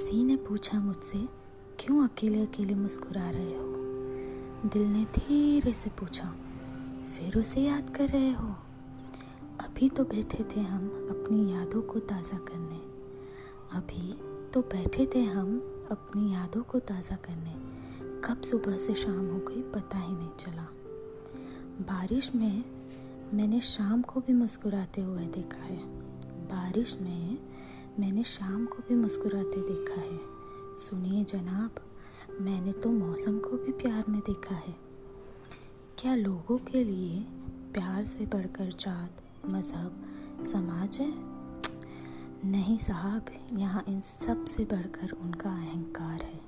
पूछा मुझसे, क्यों अकेले अकेले मुस्कुरा रहे हो? दिल ने धीरे से पूछा, फिर उसे याद कर रहे हो? अभी तो बैठे थे हम अपनी यादों को ताज़ा करने। अभी तो बैठे थे हम अपनी यादों को ताज़ा करने। कब सुबह से शाम हो गई पता ही नहीं चला। बारिश में मैंने शाम को भी मुस्कुराते हुए देखा है। बारिश में मैंने शाम को भी मुस्कुराते देखा है। सुनिए जनाब, मैंने तो मौसम को भी प्यार में देखा है। क्या लोगों के लिए प्यार से बढ़कर जात, मज़हब, समाज है? नहीं साहब, यहाँ इन सबसे बढ़कर उनका अहंकार है।